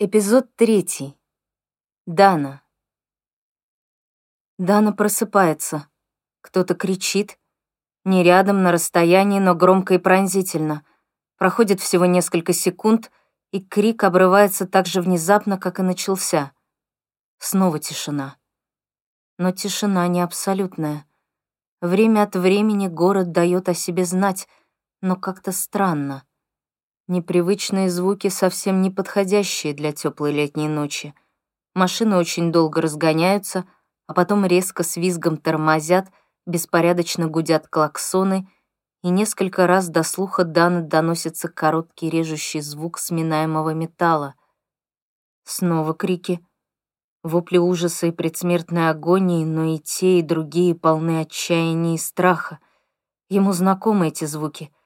Эпизод третий. Дана. Дана просыпается. Кто-то кричит. Не рядом, на расстоянии, но громко и пронзительно. Проходит всего несколько секунд, и крик обрывается так же внезапно, как и начался. Снова тишина. Но тишина не абсолютная. Время от времени город дает о себе знать, но как-то странно. Непривычные звуки совсем не подходящие для теплой летней ночи. Машины очень долго разгоняются, а потом резко с визгом тормозят, беспорядочно гудят клаксоны, и несколько раз до слуха Даны доносится короткий режущий звук сминаемого металла. Снова крики. Вопли ужаса и предсмертной агонии, но и те, и другие полны отчаяния и страха. Ему знакомы эти звуки —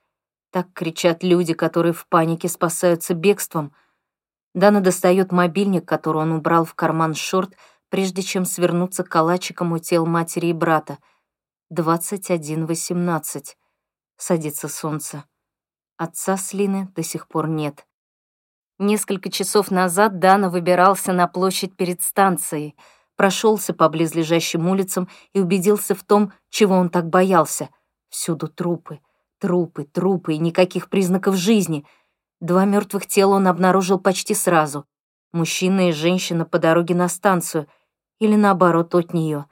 так кричат люди, которые в панике спасаются бегством. Дана достает мобильник, который он убрал в карман шорт, прежде чем свернуться калачиком у тел матери и брата. 21.18. Садится солнце. Отца Слины до сих пор нет. Несколько часов назад Дана выбирался на площадь перед станцией, прошелся по близлежащим улицам и убедился в том, чего он так боялся. Всюду трупы — Трупы, трупы и никаких признаков жизни. Два мертвых тела он обнаружил почти сразу. Мужчина и женщина по дороге на станцию. Или наоборот, от нее.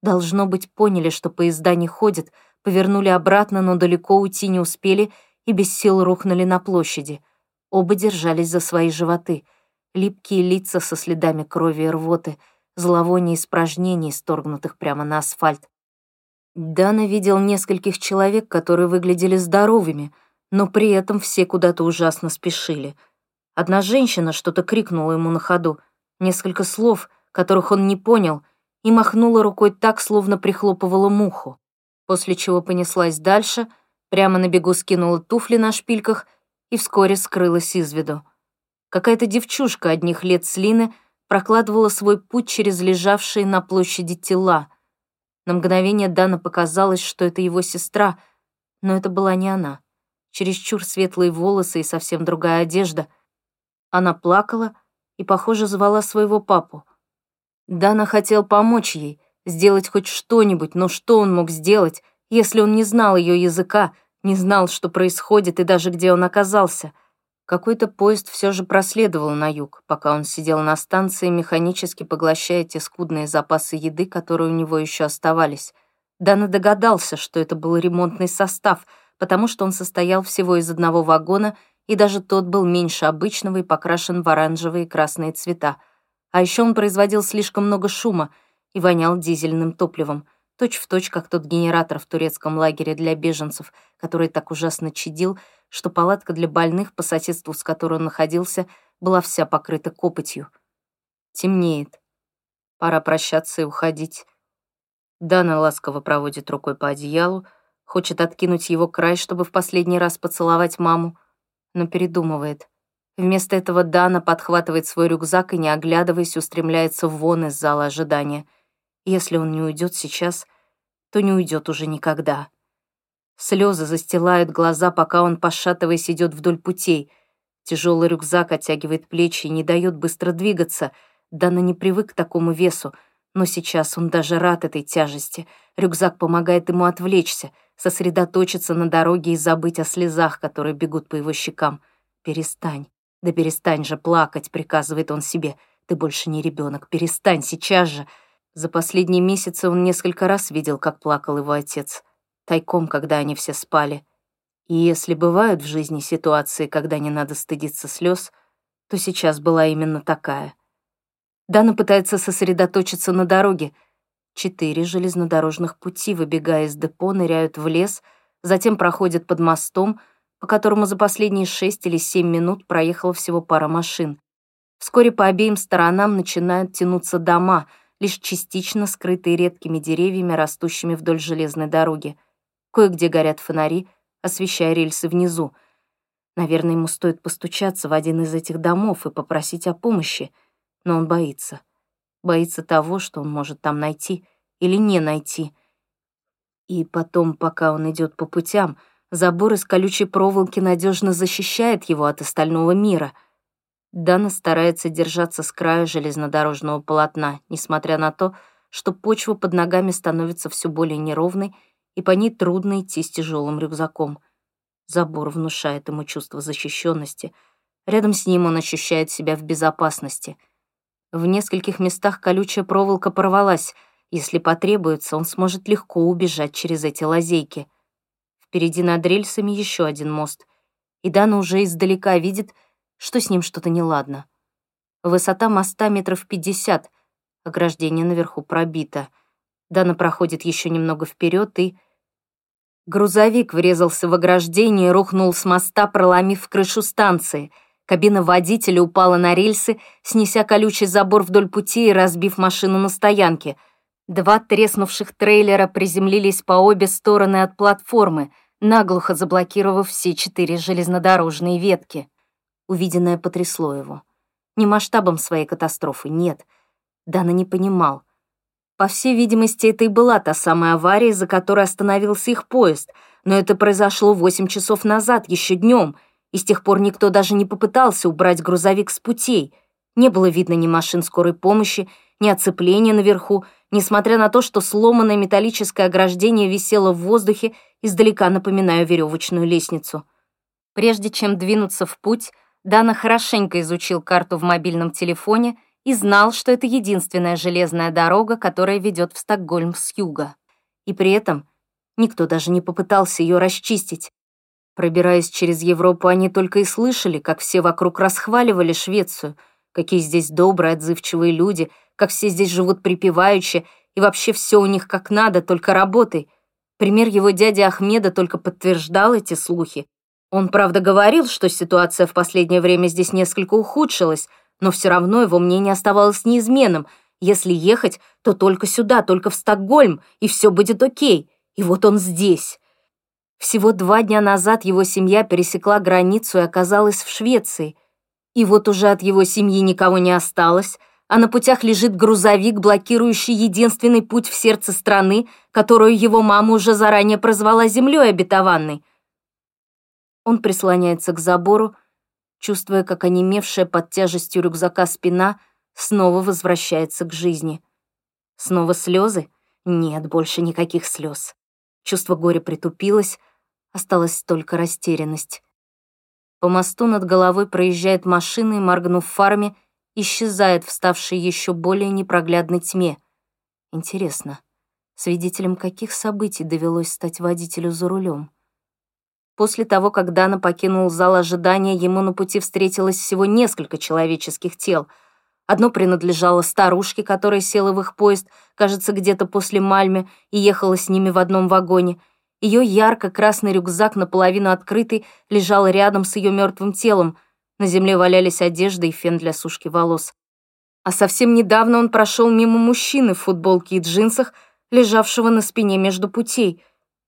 Должно быть, поняли, что поезда не ходят, повернули обратно, но далеко уйти не успели и без сил рухнули на площади. Оба держались за свои животы. Липкие лица со следами крови и рвоты, зловоние испражнений, сторгнутых прямо на асфальт. Дана видел нескольких человек, которые выглядели здоровыми, но при этом все куда-то ужасно спешили. Одна женщина что-то крикнула ему на ходу, несколько слов, которых он не понял, и махнула рукой так, словно прихлопывала муху, после чего понеслась дальше, прямо на бегу скинула туфли на шпильках и вскоре скрылась из виду. Какая-то девчушка одних лет слины прокладывала свой путь через лежавшие на площади тела — на мгновение Дана показалось, что это его сестра, но это была не она. Чересчур светлые волосы и совсем другая одежда. Она плакала и, похоже, звала своего папу. Дана хотел помочь ей, сделать хоть что-нибудь, но что он мог сделать, если он не знал ее языка, не знал, что происходит и даже где он оказался? Какой-то поезд все же проследовал на юг, пока он сидел на станции, механически поглощая те скудные запасы еды, которые у него еще оставались. Дана догадался, что это был ремонтный состав, потому что он состоял всего из одного вагона, и даже тот был меньше обычного и покрашен в оранжевые и красные цвета. А еще он производил слишком много шума и вонял дизельным топливом, точь в точь, как тот генератор в турецком лагере для беженцев, который так ужасно чадил, что палатка для больных, по соседству с которой он находился, была вся покрыта копотью. Темнеет. Пора прощаться и уходить. Дана ласково проводит рукой по одеялу, хочет откинуть его край, чтобы в последний раз поцеловать маму, но передумывает. Вместо этого Дана подхватывает свой рюкзак и, не оглядываясь, устремляется вон из зала ожидания. Если он не уйдет сейчас, то не уйдет уже никогда. Слезы застилают глаза, пока он, пошатываясь, идет вдоль путей. Тяжелый рюкзак оттягивает плечи и не дает быстро двигаться. Дана не привык к такому весу, но сейчас он даже рад этой тяжести. Рюкзак помогает ему отвлечься, сосредоточиться на дороге и забыть о слезах, которые бегут по его щекам. «Перестань, да перестань же плакать», — приказывает он себе. «Ты больше не ребенок, перестань сейчас же». За последние месяцы он несколько раз видел, как плакал его отец тайком, когда они все спали. И если бывают в жизни ситуации, когда не надо стыдиться слез, то сейчас была именно такая. Дана пытается сосредоточиться на дороге. Четыре железнодорожных пути, выбегая из депо, ныряют в лес, затем проходят под мостом, по которому за последние шесть или семь минут проехала всего пара машин. Вскоре по обеим сторонам начинают тянуться дома, лишь частично скрытые редкими деревьями, растущими вдоль железной дороги. Кое-где горят фонари, освещая рельсы внизу. Наверное, ему стоит постучаться в один из этих домов и попросить о помощи, но он боится. Боится того, что он может там найти или не найти. И потом, пока он идет по путям, забор из колючей проволоки надежно защищает его от остального мира. Дана старается держаться с края железнодорожного полотна, несмотря на то, что почва под ногами становится все более неровной, и по ней трудно идти с тяжелым рюкзаком. Забор внушает ему чувство защищенности. Рядом с ним он ощущает себя в безопасности. В нескольких местах колючая проволока порвалась. Если потребуется, он сможет легко убежать через эти лазейки. Впереди над рельсами еще один мост. И Дана уже издалека видит, что с ним что-то неладно. Высота моста метров пятьдесят, ограждение наверху пробито. Дана проходит еще немного вперед и... Грузовик врезался в ограждение и рухнул с моста, проломив крышу станции. Кабина водителя упала на рельсы, снеся колючий забор вдоль пути и разбив машину на стоянке. Два треснувших трейлера приземлились по обе стороны от платформы, наглухо заблокировав все четыре железнодорожные ветки. Увиденное потрясло его. Не масштабом своей катастрофы, нет. Дана не понимал. По всей видимости, это и была та самая авария, из-за которой остановился их поезд, но это произошло восемь часов назад, еще днем, и с тех пор никто даже не попытался убрать грузовик с путей. Не было видно ни машин скорой помощи, ни оцепления наверху, несмотря на то, что сломанное металлическое ограждение висело в воздухе, издалека напоминая веревочную лестницу. Прежде чем двинуться в путь, Дана хорошенько изучил карту в мобильном телефоне и знал, что это единственная железная дорога, которая ведет в Стокгольм с юга. И при этом никто даже не попытался ее расчистить. Пробираясь через Европу, они только и слышали, как все вокруг расхваливали Швецию, какие здесь добрые, отзывчивые люди, как все здесь живут припеваючи, и вообще все у них как надо, только работай. Пример его дяди Ахмеда только подтверждал эти слухи, он, правда, говорил, что ситуация в последнее время здесь несколько ухудшилась, но все равно его мнение оставалось неизменным. Если ехать, то только сюда, только в Стокгольм, и все будет окей. И вот он здесь. Всего два дня назад его семья пересекла границу и оказалась в Швеции. И вот уже от его семьи никого не осталось, а на путях лежит грузовик, блокирующий единственный путь в сердце страны, которую его мама уже заранее прозвала землей обетованной. Он прислоняется к забору, чувствуя, как онемевшая под тяжестью рюкзака спина снова возвращается к жизни. Снова слезы? Нет, больше никаких слез. Чувство горя притупилось, осталась только растерянность. По мосту над головой проезжает машина и, моргнув фарме, исчезает в ставшей еще более непроглядной тьме. Интересно, свидетелем каких событий довелось стать водителю за рулем? После того, как Дана покинул зал ожидания, ему на пути встретилось всего несколько человеческих тел. Одно принадлежало старушке, которая села в их поезд, кажется, где-то после Мальме, и ехала с ними в одном вагоне. Ее ярко-красный рюкзак, наполовину открытый, лежал рядом с ее мертвым телом. На земле валялись одежда и фен для сушки волос. А совсем недавно он прошел мимо мужчины в футболке и джинсах, лежавшего на спине между путей.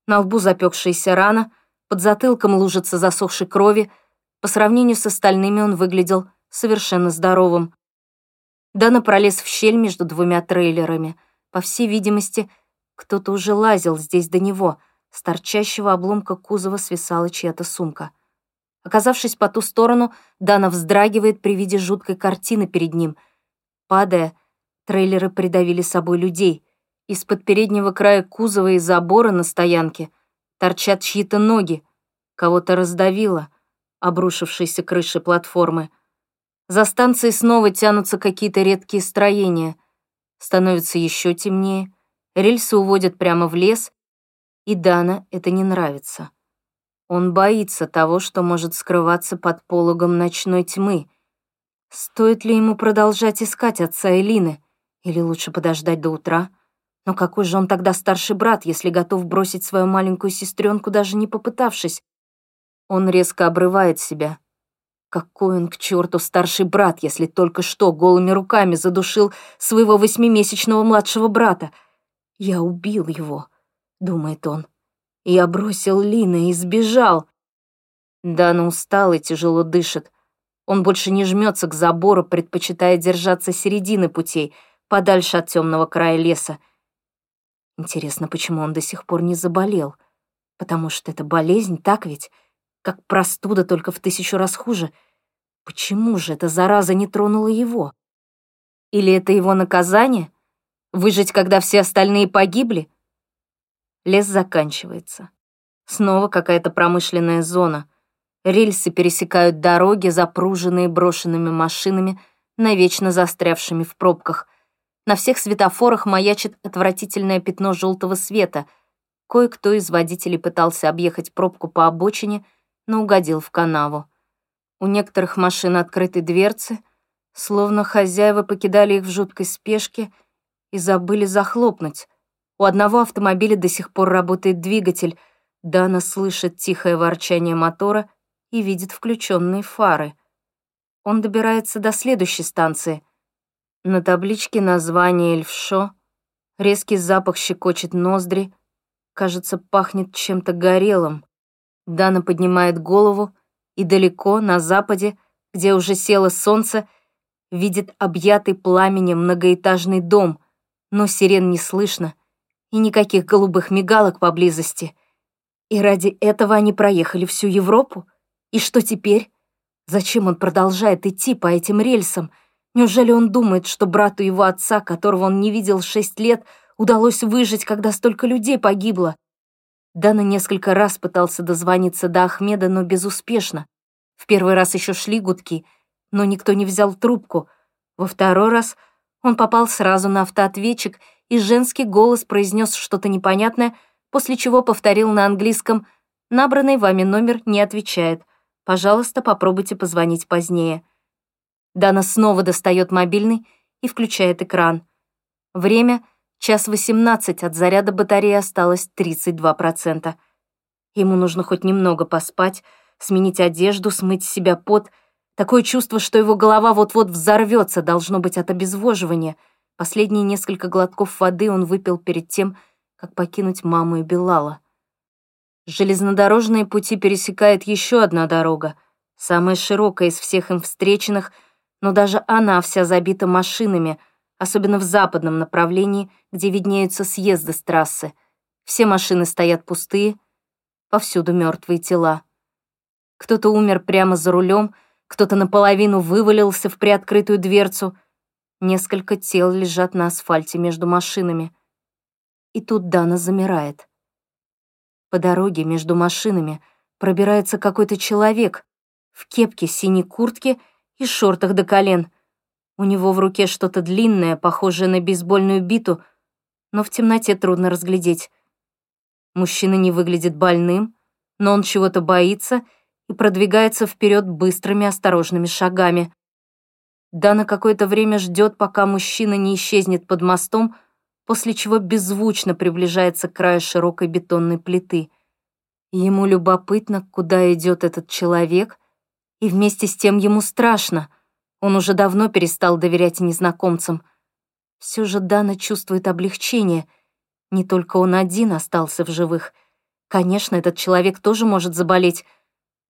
На лбу запекшаяся рана — под затылком лужица засохшей крови. По сравнению с остальными он выглядел совершенно здоровым. Дана пролез в щель между двумя трейлерами. По всей видимости, кто-то уже лазил здесь до него. С торчащего обломка кузова свисала чья-то сумка. Оказавшись по ту сторону, Дана вздрагивает при виде жуткой картины перед ним. Падая, трейлеры придавили собой людей. Из-под переднего края кузова и забора на стоянке — торчат чьи-то ноги, кого-то раздавило, обрушившейся крыши платформы. За станцией снова тянутся какие-то редкие строения. Становится еще темнее, рельсы уводят прямо в лес, и Дана это не нравится. Он боится того, что может скрываться под пологом ночной тьмы. Стоит ли ему продолжать искать отца Элины? Или лучше подождать до утра? Но какой же он тогда старший брат, если готов бросить свою маленькую сестренку, даже не попытавшись? Он резко обрывает себя. Какой он к черту старший брат, если только что голыми руками задушил своего восьмимесячного младшего брата? Я убил его, думает он. Я бросил Лина и сбежал. Дана устал и тяжело дышит. Он больше не жмется к забору, предпочитая держаться середины путей, подальше от темного края леса. Интересно, почему он до сих пор не заболел? Потому что это болезнь, так ведь? Как простуда, только в тысячу раз хуже. Почему же эта зараза не тронула его? Или это его наказание? Выжить, когда все остальные погибли? Лес заканчивается. Снова какая-то промышленная зона. Рельсы пересекают дороги, запруженные брошенными машинами, навечно застрявшими в пробках. На всех светофорах маячит отвратительное пятно желтого света. Кое-кто из водителей пытался объехать пробку по обочине, но угодил в канаву. У некоторых машин открыты дверцы, словно хозяева покидали их в жуткой спешке и забыли захлопнуть. У одного автомобиля до сих пор работает двигатель. Дана слышит тихое ворчание мотора и видит включенные фары. Он добирается до следующей станции. На табличке название Эльфшо. Резкий запах щекочет ноздри. Кажется, пахнет чем-то горелым. Дана поднимает голову и далеко, на западе, где уже село солнце, видит объятый пламенем многоэтажный дом, но сирен не слышно и никаких голубых мигалок поблизости. И ради этого они проехали всю Европу? И что теперь? Зачем он продолжает идти по этим рельсам? Неужели он думает, что брату его отца, которого он не видел шесть лет, удалось выжить, когда столько людей погибло? Дана несколько раз пытался дозвониться до Ахмеда, но безуспешно. В первый раз еще шли гудки, но никто не взял трубку. Во второй раз он попал сразу на автоответчик, и женский голос произнес что-то непонятное, после чего повторил на английском «Набранный вами номер не отвечает. Пожалуйста, попробуйте позвонить позднее». Дана снова достает мобильный и включает экран. Время — Час восемнадцать от заряда батареи осталось 32%. Ему нужно хоть немного поспать, сменить одежду, смыть с себя пот. Такое чувство, что его голова вот-вот взорвется, должно быть от обезвоживания. Последние несколько глотков воды он выпил перед тем, как покинуть маму и Белала. Железнодорожные пути пересекает еще одна дорога, самая широкая из всех им встреченных, но даже она вся забита машинами — особенно в западном направлении, где виднеются съезды с трассы. Все машины стоят пустые, повсюду мертвые тела. Кто-то умер прямо за рулем, кто-то наполовину вывалился в приоткрытую дверцу. Несколько тел лежат на асфальте между машинами. И тут Дана замирает. По дороге между машинами пробирается какой-то человек в кепке, синей куртке и шортах до колен. У него в руке что-то длинное, похожее на бейсбольную биту, но в темноте трудно разглядеть. Мужчина не выглядит больным, но он чего-то боится и продвигается вперед быстрыми осторожными шагами. Дана какое-то время ждет, пока мужчина не исчезнет под мостом, после чего беззвучно приближается к краю широкой бетонной плиты. Ему любопытно, куда идет этот человек, и вместе с тем ему страшно — он уже давно перестал доверять незнакомцам. Все же Дана чувствует облегчение. Не только он один остался в живых. Конечно, этот человек тоже может заболеть,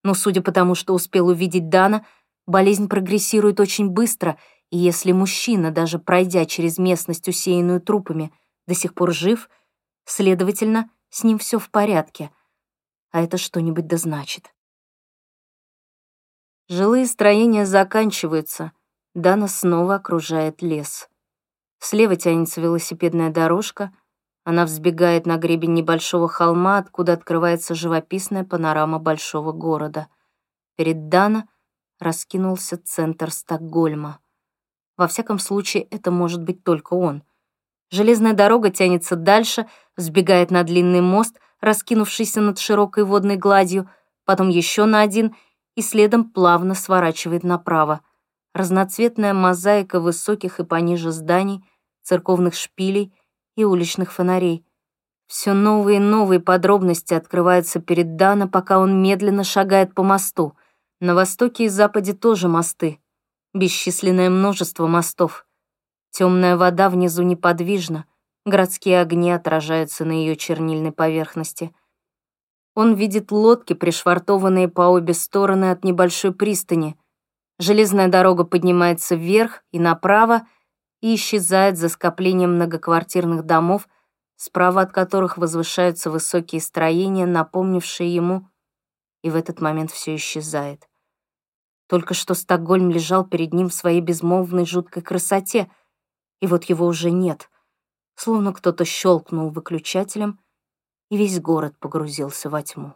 но судя по тому, что успел увидеть Дана, болезнь прогрессирует очень быстро, и если мужчина, даже пройдя через местность, усеянную трупами, до сих пор жив, следовательно, с ним все в порядке. А это что-нибудь да значит. Жилые строения заканчиваются. Дана снова окружает лес. Слева тянется велосипедная дорожка. Она взбегает на гребень небольшого холма, откуда открывается живописная панорама большого города. Перед Дана раскинулся центр Стокгольма. Во всяком случае, это может быть только он. Железная дорога тянется дальше, взбегает на длинный мост, раскинувшийся над широкой водной гладью, потом еще на один — и следом плавно сворачивает направо. Разноцветная мозаика высоких и пониже зданий, церковных шпилей и уличных фонарей. Все новые и новые подробности открываются перед Дана, пока он медленно шагает по мосту. На востоке и западе тоже мосты. Бесчисленное множество мостов. Темная вода внизу неподвижна, городские огни отражаются на ее чернильной поверхности — он видит лодки, пришвартованные по обе стороны от небольшой пристани. Железная дорога поднимается вверх и направо и исчезает за скоплением многоквартирных домов, справа от которых возвышаются высокие строения, напомнившие ему, и в этот момент все исчезает. Только что Стокгольм лежал перед ним в своей безмолвной жуткой красоте, и вот его уже нет. Словно кто-то щелкнул выключателем, и весь город погрузился во тьму.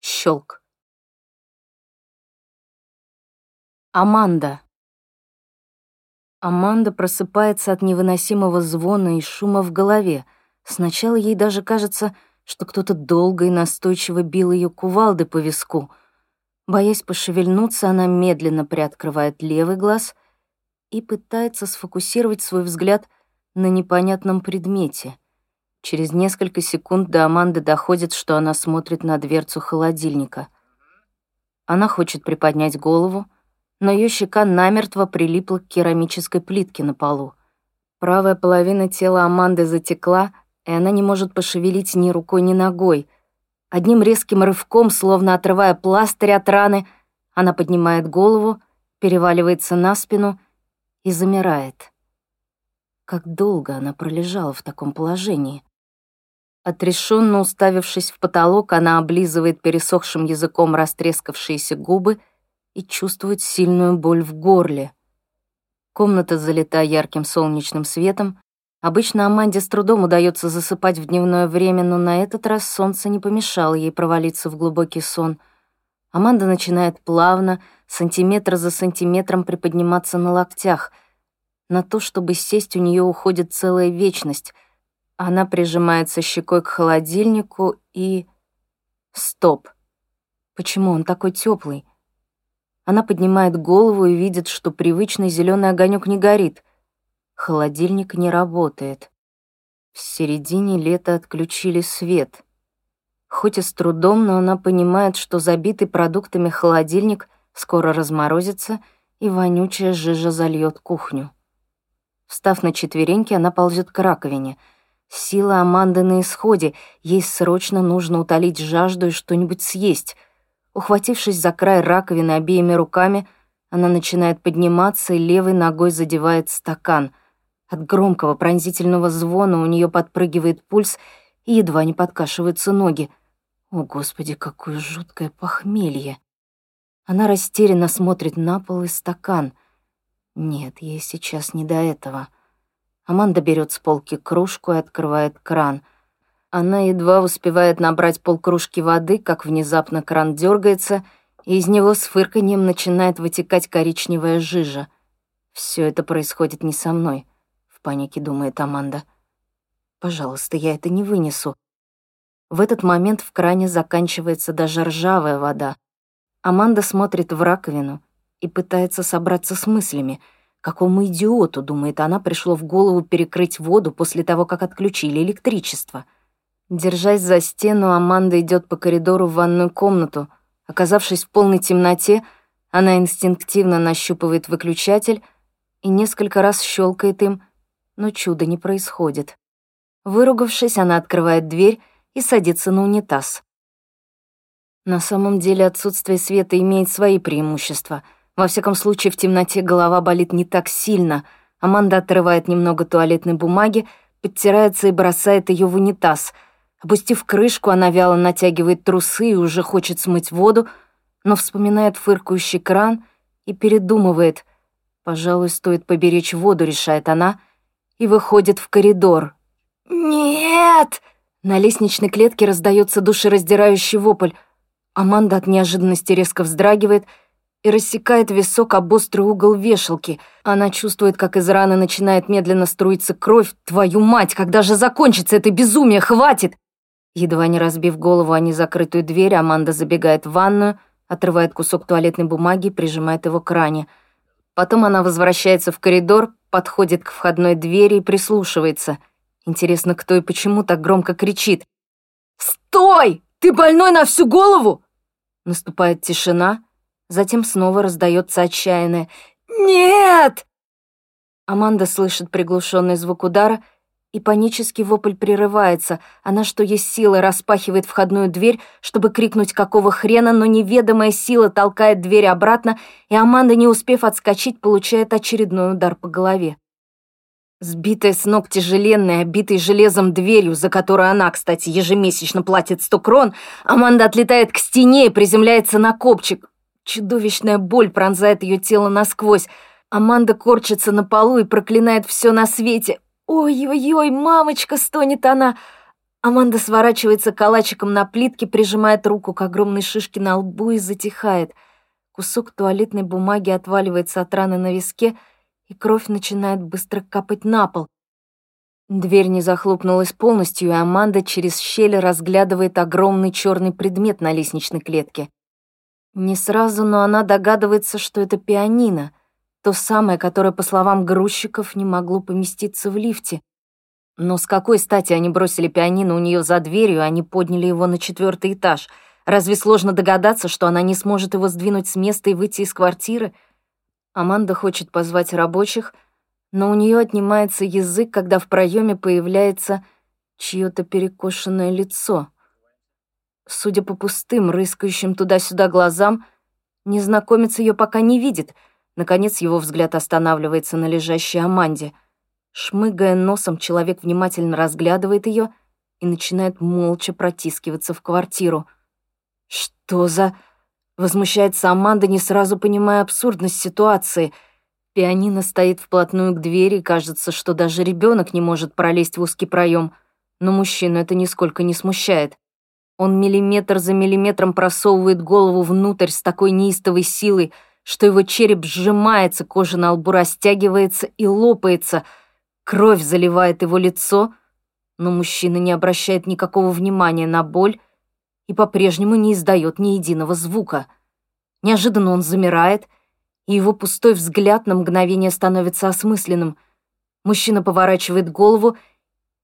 Щелк. Аманда. Аманда просыпается от невыносимого звона и шума в голове. Сначала ей даже кажется, что кто-то долго и настойчиво бил ее кувалды по виску. Боясь пошевельнуться, она медленно приоткрывает левый глаз и пытается сфокусировать свой взгляд на непонятном предмете. Через несколько секунд до Аманды доходит, что она смотрит на дверцу холодильника. Она хочет приподнять голову, но ее щека намертво прилипла к керамической плитке на полу. Правая половина тела Аманды затекла — и она не может пошевелить ни рукой, ни ногой. Одним резким рывком, словно отрывая пластырь от раны, она поднимает голову, переваливается на спину и замирает. Как долго она пролежала в таком положении? Отрешенно уставившись в потолок, она облизывает пересохшим языком растрескавшиеся губы и чувствует сильную боль в горле. Комната залита ярким солнечным светом, Обычно Аманде с трудом удается засыпать в дневное время, но на этот раз солнце не помешало ей провалиться в глубокий сон. Аманда начинает плавно, сантиметр за сантиметром приподниматься на локтях. На то, чтобы сесть, у нее уходит целая вечность. Она прижимается щекой к холодильнику и... Стоп. Почему он такой теплый? Она поднимает голову и видит, что привычный зеленый огонек не горит — Холодильник не работает. В середине лета отключили свет. Хоть и с трудом, но она понимает, что забитый продуктами холодильник скоро разморозится, и вонючая жижа зальет кухню. Встав на четвереньки, она ползет к раковине. Сила Аманды на исходе, ей срочно нужно утолить жажду и что-нибудь съесть. Ухватившись за край раковины обеими руками, она начинает подниматься и левой ногой задевает стакан — от громкого пронзительного звона у нее подпрыгивает пульс и едва не подкашиваются ноги. О, Господи, какое жуткое похмелье! Она растерянно смотрит на пол и стакан. Нет, ей сейчас не до этого. Аманда берет с полки кружку и открывает кран. Она едва успевает набрать полкружки воды, как внезапно кран дергается, и из него с фырканьем начинает вытекать коричневая жижа. Все это происходит не со мной панике думает Аманда. «Пожалуйста, я это не вынесу». В этот момент в кране заканчивается даже ржавая вода. Аманда смотрит в раковину и пытается собраться с мыслями. Какому идиоту, думает она, пришло в голову перекрыть воду после того, как отключили электричество. Держась за стену, Аманда идет по коридору в ванную комнату. Оказавшись в полной темноте, она инстинктивно нащупывает выключатель и несколько раз щелкает им, но чуда не происходит. Выругавшись, она открывает дверь и садится на унитаз. На самом деле отсутствие света имеет свои преимущества. Во всяком случае, в темноте голова болит не так сильно. Аманда отрывает немного туалетной бумаги, подтирается и бросает ее в унитаз. Опустив крышку, она вяло натягивает трусы и уже хочет смыть воду, но вспоминает фыркающий кран и передумывает. «Пожалуй, стоит поберечь воду», — решает она — и выходит в коридор. «Нет!» На лестничной клетке раздается душераздирающий вопль. Аманда от неожиданности резко вздрагивает и рассекает висок об острый угол вешалки. Она чувствует, как из раны начинает медленно струиться кровь. «Твою мать, когда же закончится это безумие? Хватит!» Едва не разбив голову о незакрытую дверь, Аманда забегает в ванную, отрывает кусок туалетной бумаги и прижимает его к ране. Потом она возвращается в коридор, подходит к входной двери и прислушивается. Интересно, кто и почему так громко кричит. «Стой! Ты больной на всю голову!» Наступает тишина, затем снова раздается отчаянное «Нет!». Аманда слышит приглушенный звук удара — и панический вопль прерывается. Она, что есть силы, распахивает входную дверь, чтобы крикнуть какого хрена, но неведомая сила толкает дверь обратно, и Аманда, не успев отскочить, получает очередной удар по голове. Сбитая с ног тяжеленной, обитой железом дверью, за которую она, кстати, ежемесячно платит сто крон, Аманда отлетает к стене и приземляется на копчик. Чудовищная боль пронзает ее тело насквозь. Аманда корчится на полу и проклинает все на свете. «Ой-ой-ой, мамочка!» — стонет она. Аманда сворачивается калачиком на плитке, прижимает руку к огромной шишке на лбу и затихает. Кусок туалетной бумаги отваливается от раны на виске, и кровь начинает быстро капать на пол. Дверь не захлопнулась полностью, и Аманда через щель разглядывает огромный черный предмет на лестничной клетке. Не сразу, но она догадывается, что это пианино, то самое, которое, по словам грузчиков, не могло поместиться в лифте. Но с какой стати они бросили пианино у нее за дверью, а не подняли его на четвертый этаж? Разве сложно догадаться, что она не сможет его сдвинуть с места и выйти из квартиры? Аманда хочет позвать рабочих, но у нее отнимается язык, когда в проеме появляется чье-то перекошенное лицо — Судя по пустым, рыскающим туда-сюда глазам, незнакомец ее пока не видит. Наконец его взгляд останавливается на лежащей Аманде. Шмыгая носом, человек внимательно разглядывает ее и начинает молча протискиваться в квартиру. «Что за...» — возмущается Аманда, не сразу понимая абсурдность ситуации. Пианино стоит вплотную к двери, и кажется, что даже ребенок не может пролезть в узкий проем. Но мужчину это нисколько не смущает. Он миллиметр за миллиметром просовывает голову внутрь с такой неистовой силой, что его череп сжимается, кожа на лбу растягивается и лопается. Кровь заливает его лицо, но мужчина не обращает никакого внимания на боль и по-прежнему не издает ни единого звука. Неожиданно он замирает, и его пустой взгляд на мгновение становится осмысленным. Мужчина поворачивает голову,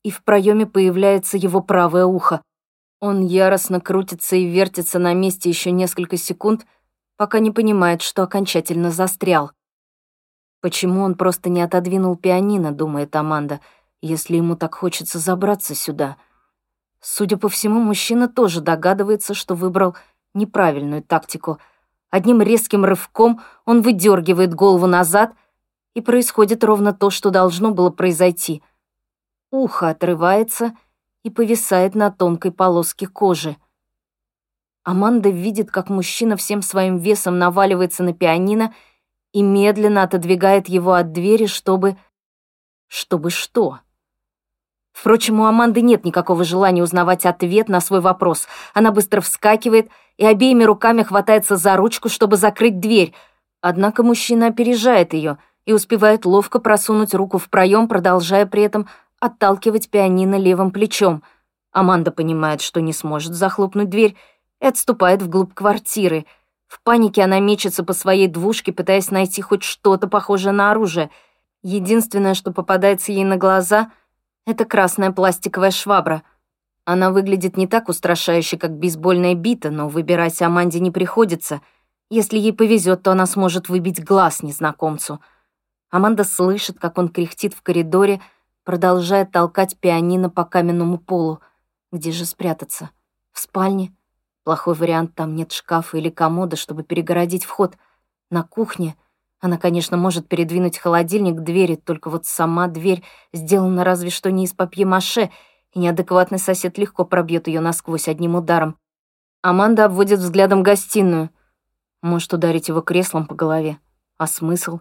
и в проеме появляется его правое ухо. Он яростно крутится и вертится на месте еще несколько секунд, пока не понимает, что окончательно застрял. Почему он просто не отодвинул пианино, думает Аманда, если ему так хочется забраться сюда? Судя по всему, мужчина тоже догадывается, что выбрал неправильную тактику. Одним резким рывком он выдергивает голову назад, и происходит ровно то, что должно было произойти. Ухо отрывается — и повисает на тонкой полоске кожи. Аманда видит, как мужчина всем своим весом наваливается на пианино и медленно отодвигает его от двери, чтобы... Чтобы что? Впрочем, у Аманды нет никакого желания узнавать ответ на свой вопрос. Она быстро вскакивает и обеими руками хватается за ручку, чтобы закрыть дверь. Однако мужчина опережает ее и успевает ловко просунуть руку в проем, продолжая при этом отталкивать пианино левым плечом. Аманда понимает, что не сможет захлопнуть дверь, и отступает вглубь квартиры. В панике она мечется по своей двушке, пытаясь найти хоть что-то похожее на оружие. Единственное, что попадается ей на глаза, это красная пластиковая швабра. Она выглядит не так устрашающе, как бейсбольная бита, но выбирать Аманде не приходится. Если ей повезет, то она сможет выбить глаз незнакомцу. Аманда слышит, как он кряхтит в коридоре, продолжая толкать пианино по каменному полу. Где же спрятаться? В спальне? Плохой вариант, там нет шкафа или комода, чтобы перегородить вход. На кухне? Она, конечно, может передвинуть холодильник к двери, только вот сама дверь сделана разве что не из папье-маше, и неадекватный сосед легко пробьет ее насквозь одним ударом. Аманда обводит взглядом гостиную. Может ударить его креслом по голове. А смысл?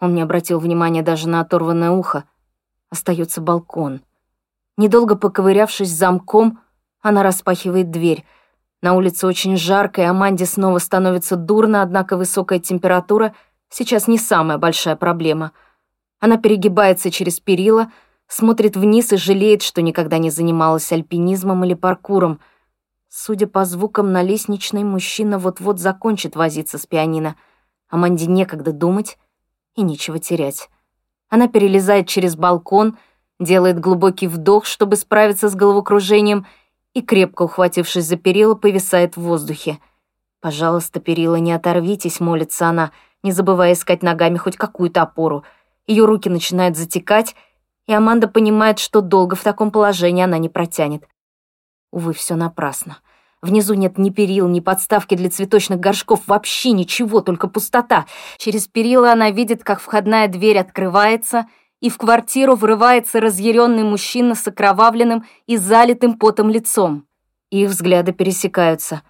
Он не обратил внимания даже на оторванное ухо остается балкон. Недолго поковырявшись замком, она распахивает дверь. На улице очень жарко, и Аманде снова становится дурно, однако высокая температура сейчас не самая большая проблема. Она перегибается через перила, смотрит вниз и жалеет, что никогда не занималась альпинизмом или паркуром. Судя по звукам на лестничной, мужчина вот-вот закончит возиться с пианино. Аманде некогда думать и нечего терять. Она перелезает через балкон, делает глубокий вдох, чтобы справиться с головокружением, и, крепко ухватившись за перила, повисает в воздухе. «Пожалуйста, перила, не оторвитесь», — молится она, не забывая искать ногами хоть какую-то опору. Ее руки начинают затекать, и Аманда понимает, что долго в таком положении она не протянет. Увы, все напрасно. Внизу нет ни перил, ни подставки для цветочных горшков, вообще ничего, только пустота. Через перила она видит, как входная дверь открывается, и в квартиру врывается разъяренный мужчина с окровавленным и залитым потом лицом. Их взгляды пересекаются.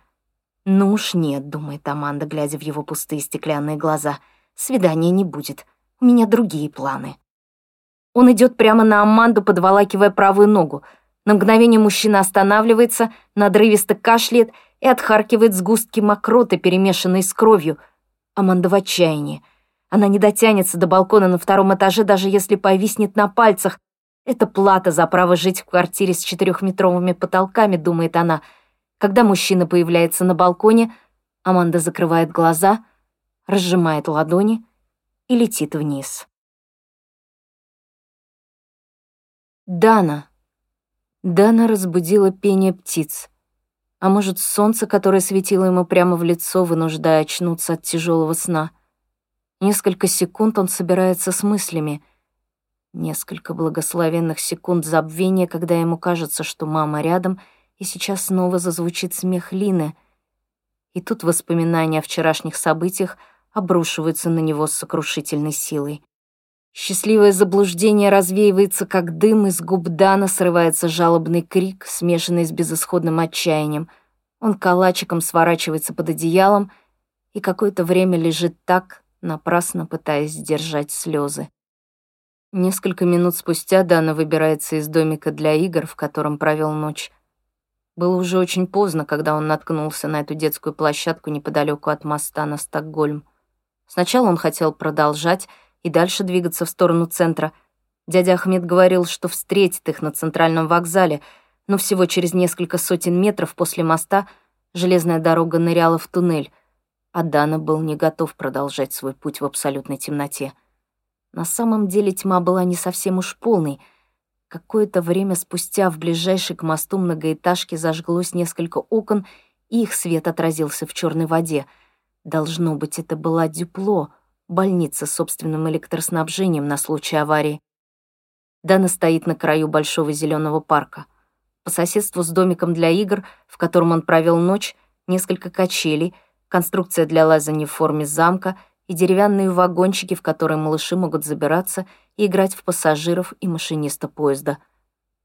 «Ну уж нет», — думает Аманда, глядя в его пустые стеклянные глаза. «Свидания не будет. У меня другие планы». Он идет прямо на Аманду, подволакивая правую ногу. На мгновение мужчина останавливается, надрывисто кашляет и отхаркивает сгустки мокроты, перемешанные с кровью. Аманда в отчаянии. Она не дотянется до балкона на втором этаже, даже если повиснет на пальцах. Это плата за право жить в квартире с четырехметровыми потолками, думает она — когда мужчина появляется на балконе, Аманда закрывает глаза, разжимает ладони и летит вниз. Дана. Дана разбудила пение птиц. А может, солнце, которое светило ему прямо в лицо, вынуждая очнуться от тяжелого сна. Несколько секунд он собирается с мыслями. Несколько благословенных секунд забвения, когда ему кажется, что мама рядом — и сейчас снова зазвучит смех Лины. И тут воспоминания о вчерашних событиях обрушиваются на него с сокрушительной силой. Счастливое заблуждение развеивается, как дым, из губ Дана срывается жалобный крик, смешанный с безысходным отчаянием. Он калачиком сворачивается под одеялом и какое-то время лежит так, напрасно пытаясь сдержать слезы. Несколько минут спустя Дана выбирается из домика для игр, в котором провел ночь. Было уже очень поздно, когда он наткнулся на эту детскую площадку неподалеку от моста на Стокгольм. Сначала он хотел продолжать и дальше двигаться в сторону центра. Дядя Ахмед говорил, что встретит их на центральном вокзале, но всего через несколько сотен метров после моста железная дорога ныряла в туннель, а Дана был не готов продолжать свой путь в абсолютной темноте. На самом деле тьма была не совсем уж полной — Какое-то время спустя в ближайшей к мосту многоэтажке зажглось несколько окон, и их свет отразился в черной воде. Должно быть, это была Дюпло, больница с собственным электроснабжением на случай аварии. Дана стоит на краю большого зеленого парка. По соседству с домиком для игр, в котором он провел ночь, несколько качелей, конструкция для лазания в форме замка и деревянные вагончики, в которые малыши могут забираться и играть в пассажиров и машиниста поезда.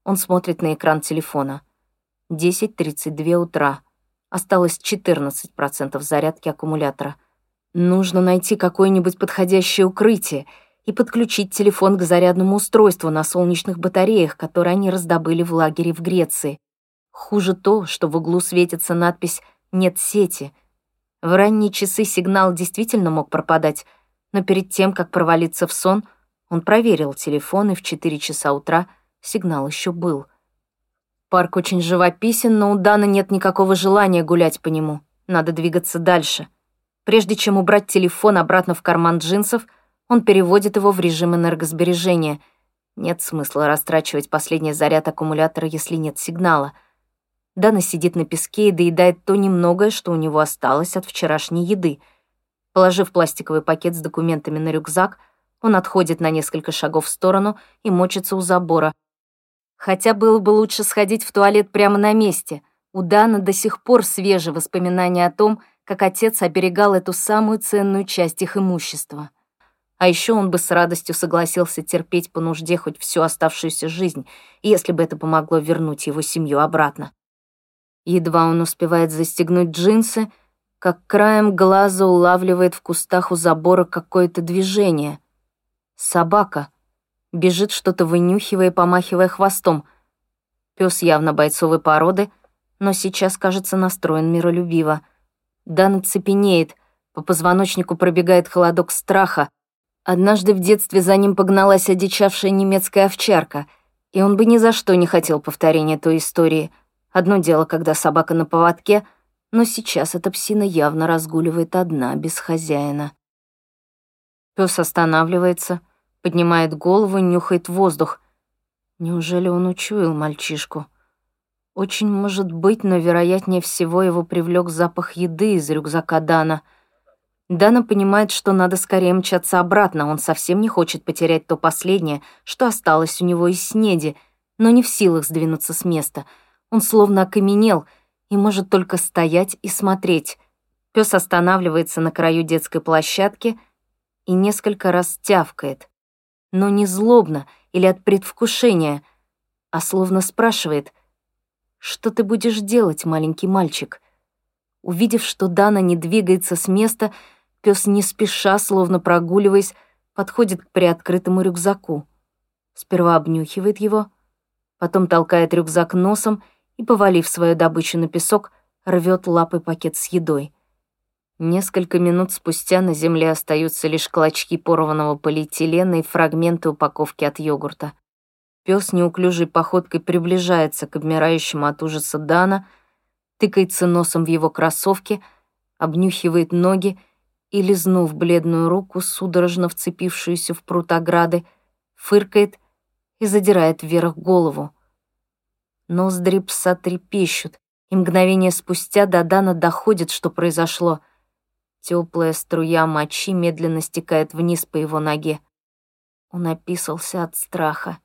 Он смотрит на экран телефона. 10.32 утра. Осталось 14% зарядки аккумулятора. Нужно найти какое-нибудь подходящее укрытие и подключить телефон к зарядному устройству на солнечных батареях, которые они раздобыли в лагере в Греции. Хуже то, что в углу светится надпись «Нет сети», в ранние часы сигнал действительно мог пропадать, но перед тем, как провалиться в сон, он проверил телефон, и в 4 часа утра сигнал еще был. Парк очень живописен, но у Дана нет никакого желания гулять по нему. Надо двигаться дальше. Прежде чем убрать телефон обратно в карман джинсов, он переводит его в режим энергосбережения. Нет смысла растрачивать последний заряд аккумулятора, если нет сигнала — Дана сидит на песке и доедает то немногое, что у него осталось от вчерашней еды. Положив пластиковый пакет с документами на рюкзак, он отходит на несколько шагов в сторону и мочится у забора. Хотя было бы лучше сходить в туалет прямо на месте. У Дана до сих пор свежие воспоминания о том, как отец оберегал эту самую ценную часть их имущества. А еще он бы с радостью согласился терпеть по нужде хоть всю оставшуюся жизнь, если бы это помогло вернуть его семью обратно. Едва он успевает застегнуть джинсы, как краем глаза улавливает в кустах у забора какое-то движение. Собака. Бежит что-то вынюхивая и помахивая хвостом. Пес явно бойцовой породы, но сейчас, кажется, настроен миролюбиво. Дан цепенеет, по позвоночнику пробегает холодок страха. Однажды в детстве за ним погналась одичавшая немецкая овчарка, и он бы ни за что не хотел повторения той истории — Одно дело, когда собака на поводке, но сейчас эта псина явно разгуливает одна, без хозяина. Пес останавливается, поднимает голову нюхает воздух. Неужели он учуял мальчишку? Очень может быть, но вероятнее всего его привлек запах еды из рюкзака Дана. Дана понимает, что надо скорее мчаться обратно, он совсем не хочет потерять то последнее, что осталось у него из снеди, но не в силах сдвинуться с места — он словно окаменел и может только стоять и смотреть. Пес останавливается на краю детской площадки и несколько раз тявкает. Но не злобно или от предвкушения, а словно спрашивает, «Что ты будешь делать, маленький мальчик?» Увидев, что Дана не двигается с места, пес не спеша, словно прогуливаясь, подходит к приоткрытому рюкзаку. Сперва обнюхивает его, потом толкает рюкзак носом и, повалив свою добычу на песок, рвет лапой пакет с едой. Несколько минут спустя на земле остаются лишь клочки порванного полиэтилена и фрагменты упаковки от йогурта. Пес неуклюжей походкой приближается к обмирающему от ужаса Дана, тыкается носом в его кроссовки, обнюхивает ноги и, лизнув бледную руку, судорожно вцепившуюся в прут ограды, фыркает и задирает вверх голову. Ноздри пса трепещут, и мгновение спустя до Дана доходит, что произошло. Теплая струя мочи медленно стекает вниз по его ноге. Он описался от страха.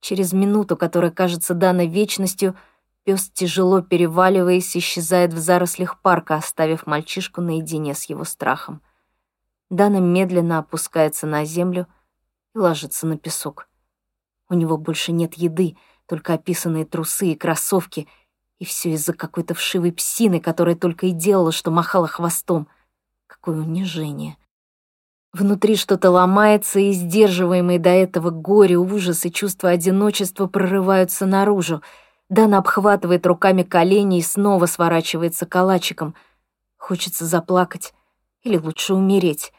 Через минуту, которая кажется данной вечностью, пес, тяжело переваливаясь, исчезает в зарослях парка, оставив мальчишку наедине с его страхом. Дана медленно опускается на землю и ложится на песок. У него больше нет еды, только описанные трусы и кроссовки, и все из-за какой-то вшивой псины, которая только и делала, что махала хвостом. Какое унижение. Внутри что-то ломается, и сдерживаемые до этого горе, ужас и чувство одиночества прорываются наружу. Дана обхватывает руками колени и снова сворачивается калачиком. Хочется заплакать или лучше умереть.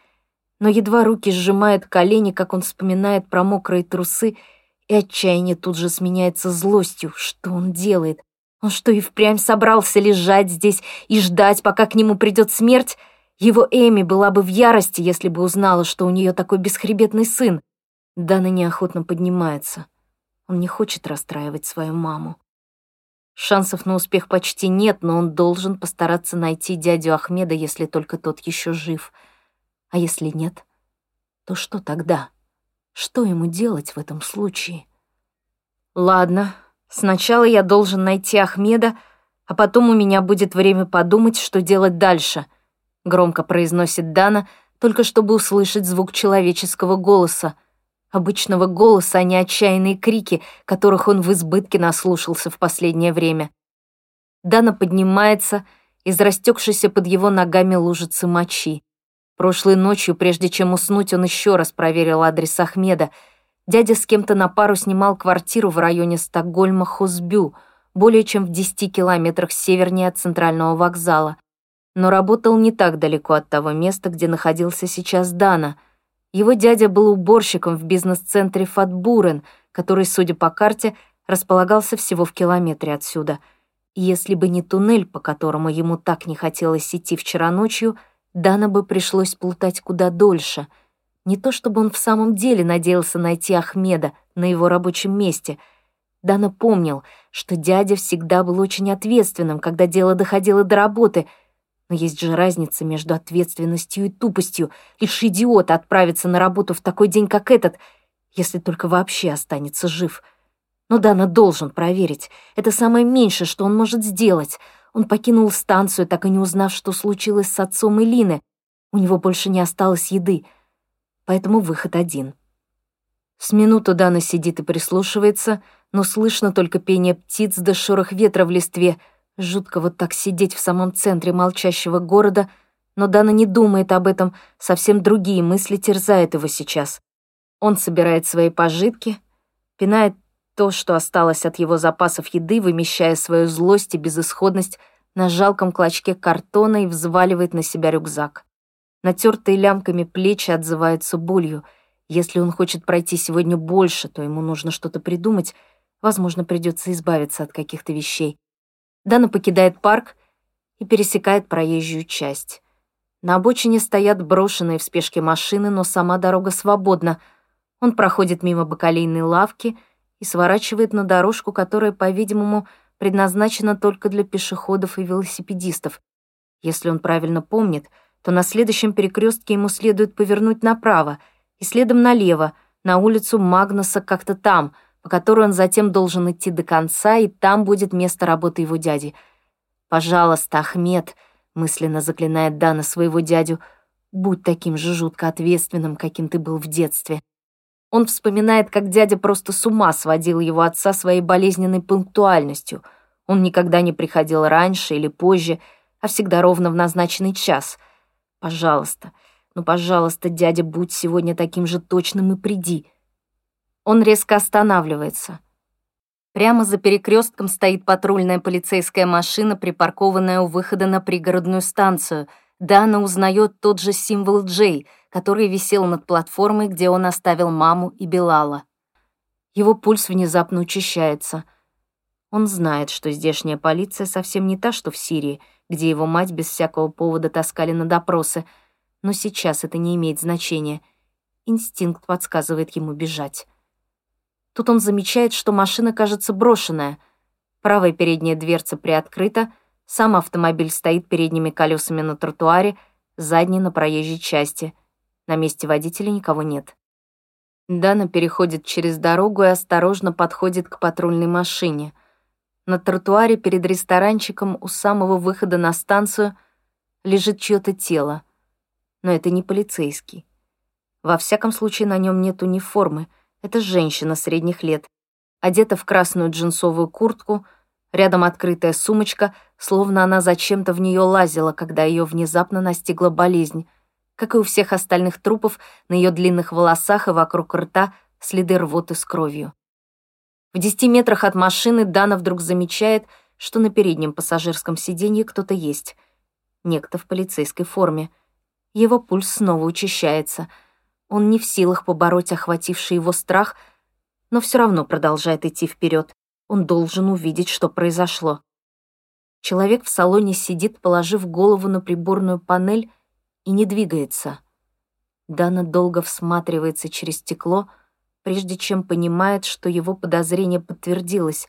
Но едва руки сжимают колени, как он вспоминает про мокрые трусы, и отчаяние тут же сменяется злостью. Что он делает? Он что, и впрямь собрался лежать здесь и ждать, пока к нему придет смерть? Его Эми была бы в ярости, если бы узнала, что у нее такой бесхребетный сын. Дана неохотно поднимается. Он не хочет расстраивать свою маму. Шансов на успех почти нет, но он должен постараться найти дядю Ахмеда, если только тот еще жив. А если нет, то что тогда? Что ему делать в этом случае? Ладно, сначала я должен найти Ахмеда, а потом у меня будет время подумать, что делать дальше —— громко произносит Дана, только чтобы услышать звук человеческого голоса. Обычного голоса, а не отчаянные крики, которых он в избытке наслушался в последнее время. Дана поднимается, из растекшейся под его ногами лужицы мочи. Прошлой ночью, прежде чем уснуть, он еще раз проверил адрес Ахмеда. Дядя с кем-то на пару снимал квартиру в районе Стокгольма Хосбю, более чем в 10 километрах севернее от центрального вокзала но работал не так далеко от того места, где находился сейчас Дана. Его дядя был уборщиком в бизнес-центре Фатбурен, который, судя по карте, располагался всего в километре отсюда. Если бы не туннель, по которому ему так не хотелось идти вчера ночью, Дана бы пришлось плутать куда дольше. Не то чтобы он в самом деле надеялся найти Ахмеда на его рабочем месте. Дана помнил, что дядя всегда был очень ответственным, когда дело доходило до работы — но есть же разница между ответственностью и тупостью. Лишь идиот отправится на работу в такой день, как этот, если только вообще останется жив. Но Дана должен проверить. Это самое меньшее, что он может сделать. Он покинул станцию, так и не узнав, что случилось с отцом Элины. У него больше не осталось еды. Поэтому выход один. С минуту Дана сидит и прислушивается, но слышно только пение птиц да шорох ветра в листве — Жутко вот так сидеть в самом центре молчащего города, но Дана не думает об этом, совсем другие мысли терзают его сейчас. Он собирает свои пожитки, пинает то, что осталось от его запасов еды, вымещая свою злость и безысходность на жалком клочке картона и взваливает на себя рюкзак. Натертые лямками плечи отзываются болью. Если он хочет пройти сегодня больше, то ему нужно что-то придумать. Возможно, придется избавиться от каких-то вещей. Дана покидает парк и пересекает проезжую часть. На обочине стоят брошенные в спешке машины, но сама дорога свободна. Он проходит мимо бакалейной лавки и сворачивает на дорожку, которая, по-видимому, предназначена только для пешеходов и велосипедистов. Если он правильно помнит, то на следующем перекрестке ему следует повернуть направо и следом налево, на улицу Магнуса как-то там — по которой он затем должен идти до конца, и там будет место работы его дяди. «Пожалуйста, Ахмед», — мысленно заклинает Дана своего дядю, «будь таким же жутко ответственным, каким ты был в детстве». Он вспоминает, как дядя просто с ума сводил его отца своей болезненной пунктуальностью. Он никогда не приходил раньше или позже, а всегда ровно в назначенный час. Пожалуйста, ну, пожалуйста, дядя, будь сегодня таким же точным и приди. Он резко останавливается. Прямо за перекрестком стоит патрульная полицейская машина, припаркованная у выхода на пригородную станцию. Дана узнает тот же символ Джей, который висел над платформой, где он оставил маму и Белала. Его пульс внезапно учащается. Он знает, что здешняя полиция совсем не та, что в Сирии, где его мать без всякого повода таскали на допросы, но сейчас это не имеет значения. Инстинкт подсказывает ему бежать. Тут он замечает, что машина кажется брошенная. Правая передняя дверца приоткрыта, сам автомобиль стоит передними колесами на тротуаре, задний на проезжей части. На месте водителя никого нет. Дана переходит через дорогу и осторожно подходит к патрульной машине. На тротуаре перед ресторанчиком у самого выхода на станцию лежит чьё-то тело. Но это не полицейский. Во всяком случае, на нем нет униформы — это женщина средних лет, одета в красную джинсовую куртку, рядом открытая сумочка, словно она зачем-то в нее лазила, когда ее внезапно настигла болезнь. Как и у всех остальных трупов, на ее длинных волосах и вокруг рта следы рвоты с кровью. В десяти метрах от машины Дана вдруг замечает, что на переднем пассажирском сиденье кто-то есть. Некто в полицейской форме. Его пульс снова учащается — он не в силах побороть охвативший его страх, но все равно продолжает идти вперед. Он должен увидеть, что произошло. Человек в салоне сидит, положив голову на приборную панель и не двигается. Дана долго всматривается через стекло, прежде чем понимает, что его подозрение подтвердилось.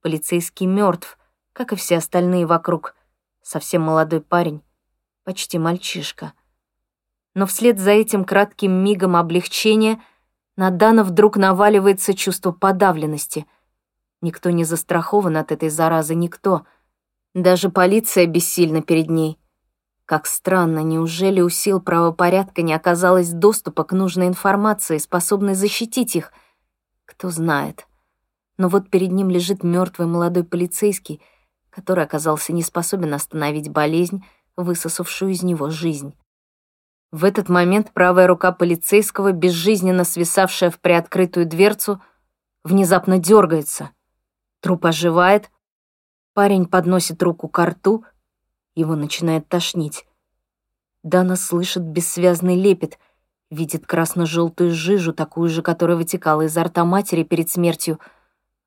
Полицейский мертв, как и все остальные вокруг. Совсем молодой парень, почти мальчишка — но вслед за этим кратким мигом облегчения на Дана вдруг наваливается чувство подавленности. Никто не застрахован от этой заразы, никто. Даже полиция бессильна перед ней. Как странно, неужели у сил правопорядка не оказалось доступа к нужной информации, способной защитить их? Кто знает. Но вот перед ним лежит мертвый молодой полицейский, который оказался не способен остановить болезнь, высосавшую из него жизнь. В этот момент правая рука полицейского, безжизненно свисавшая в приоткрытую дверцу, внезапно дергается. Труп оживает, парень подносит руку к рту, его начинает тошнить. Дана слышит бессвязный лепет, видит красно-желтую жижу, такую же, которая вытекала изо рта матери перед смертью.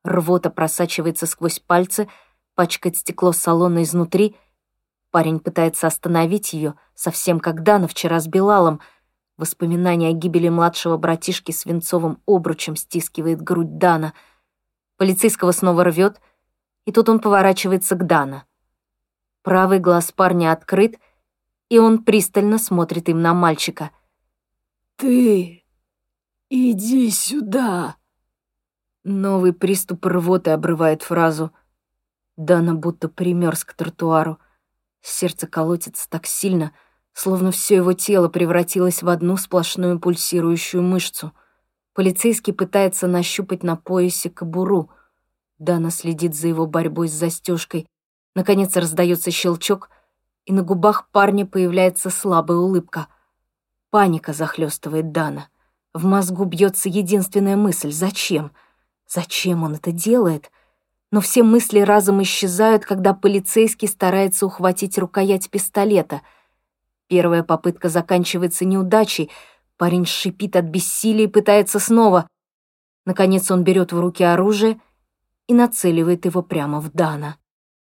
Рвота просачивается сквозь пальцы, пачкает стекло салона изнутри — Парень пытается остановить ее, совсем как Дана вчера с Белалом. Воспоминание о гибели младшего братишки свинцовым обручем стискивает грудь Дана. Полицейского снова рвет, и тут он поворачивается к Дана. Правый глаз парня открыт, и он пристально смотрит им на мальчика. «Ты иди сюда!» Новый приступ рвоты обрывает фразу. Дана будто примерз к тротуару. Сердце колотится так сильно, словно все его тело превратилось в одну сплошную пульсирующую мышцу. Полицейский пытается нащупать на поясе кобуру. Дана следит за его борьбой с застежкой. Наконец раздается щелчок, и на губах парня появляется слабая улыбка. Паника захлестывает Дана. В мозгу бьется единственная мысль — зачем? Зачем он это делает? Но все мысли разом исчезают, когда полицейский старается ухватить рукоять пистолета. Первая попытка заканчивается неудачей, парень шипит от бессилия и пытается снова. Наконец он берет в руки оружие и нацеливает его прямо в Дана.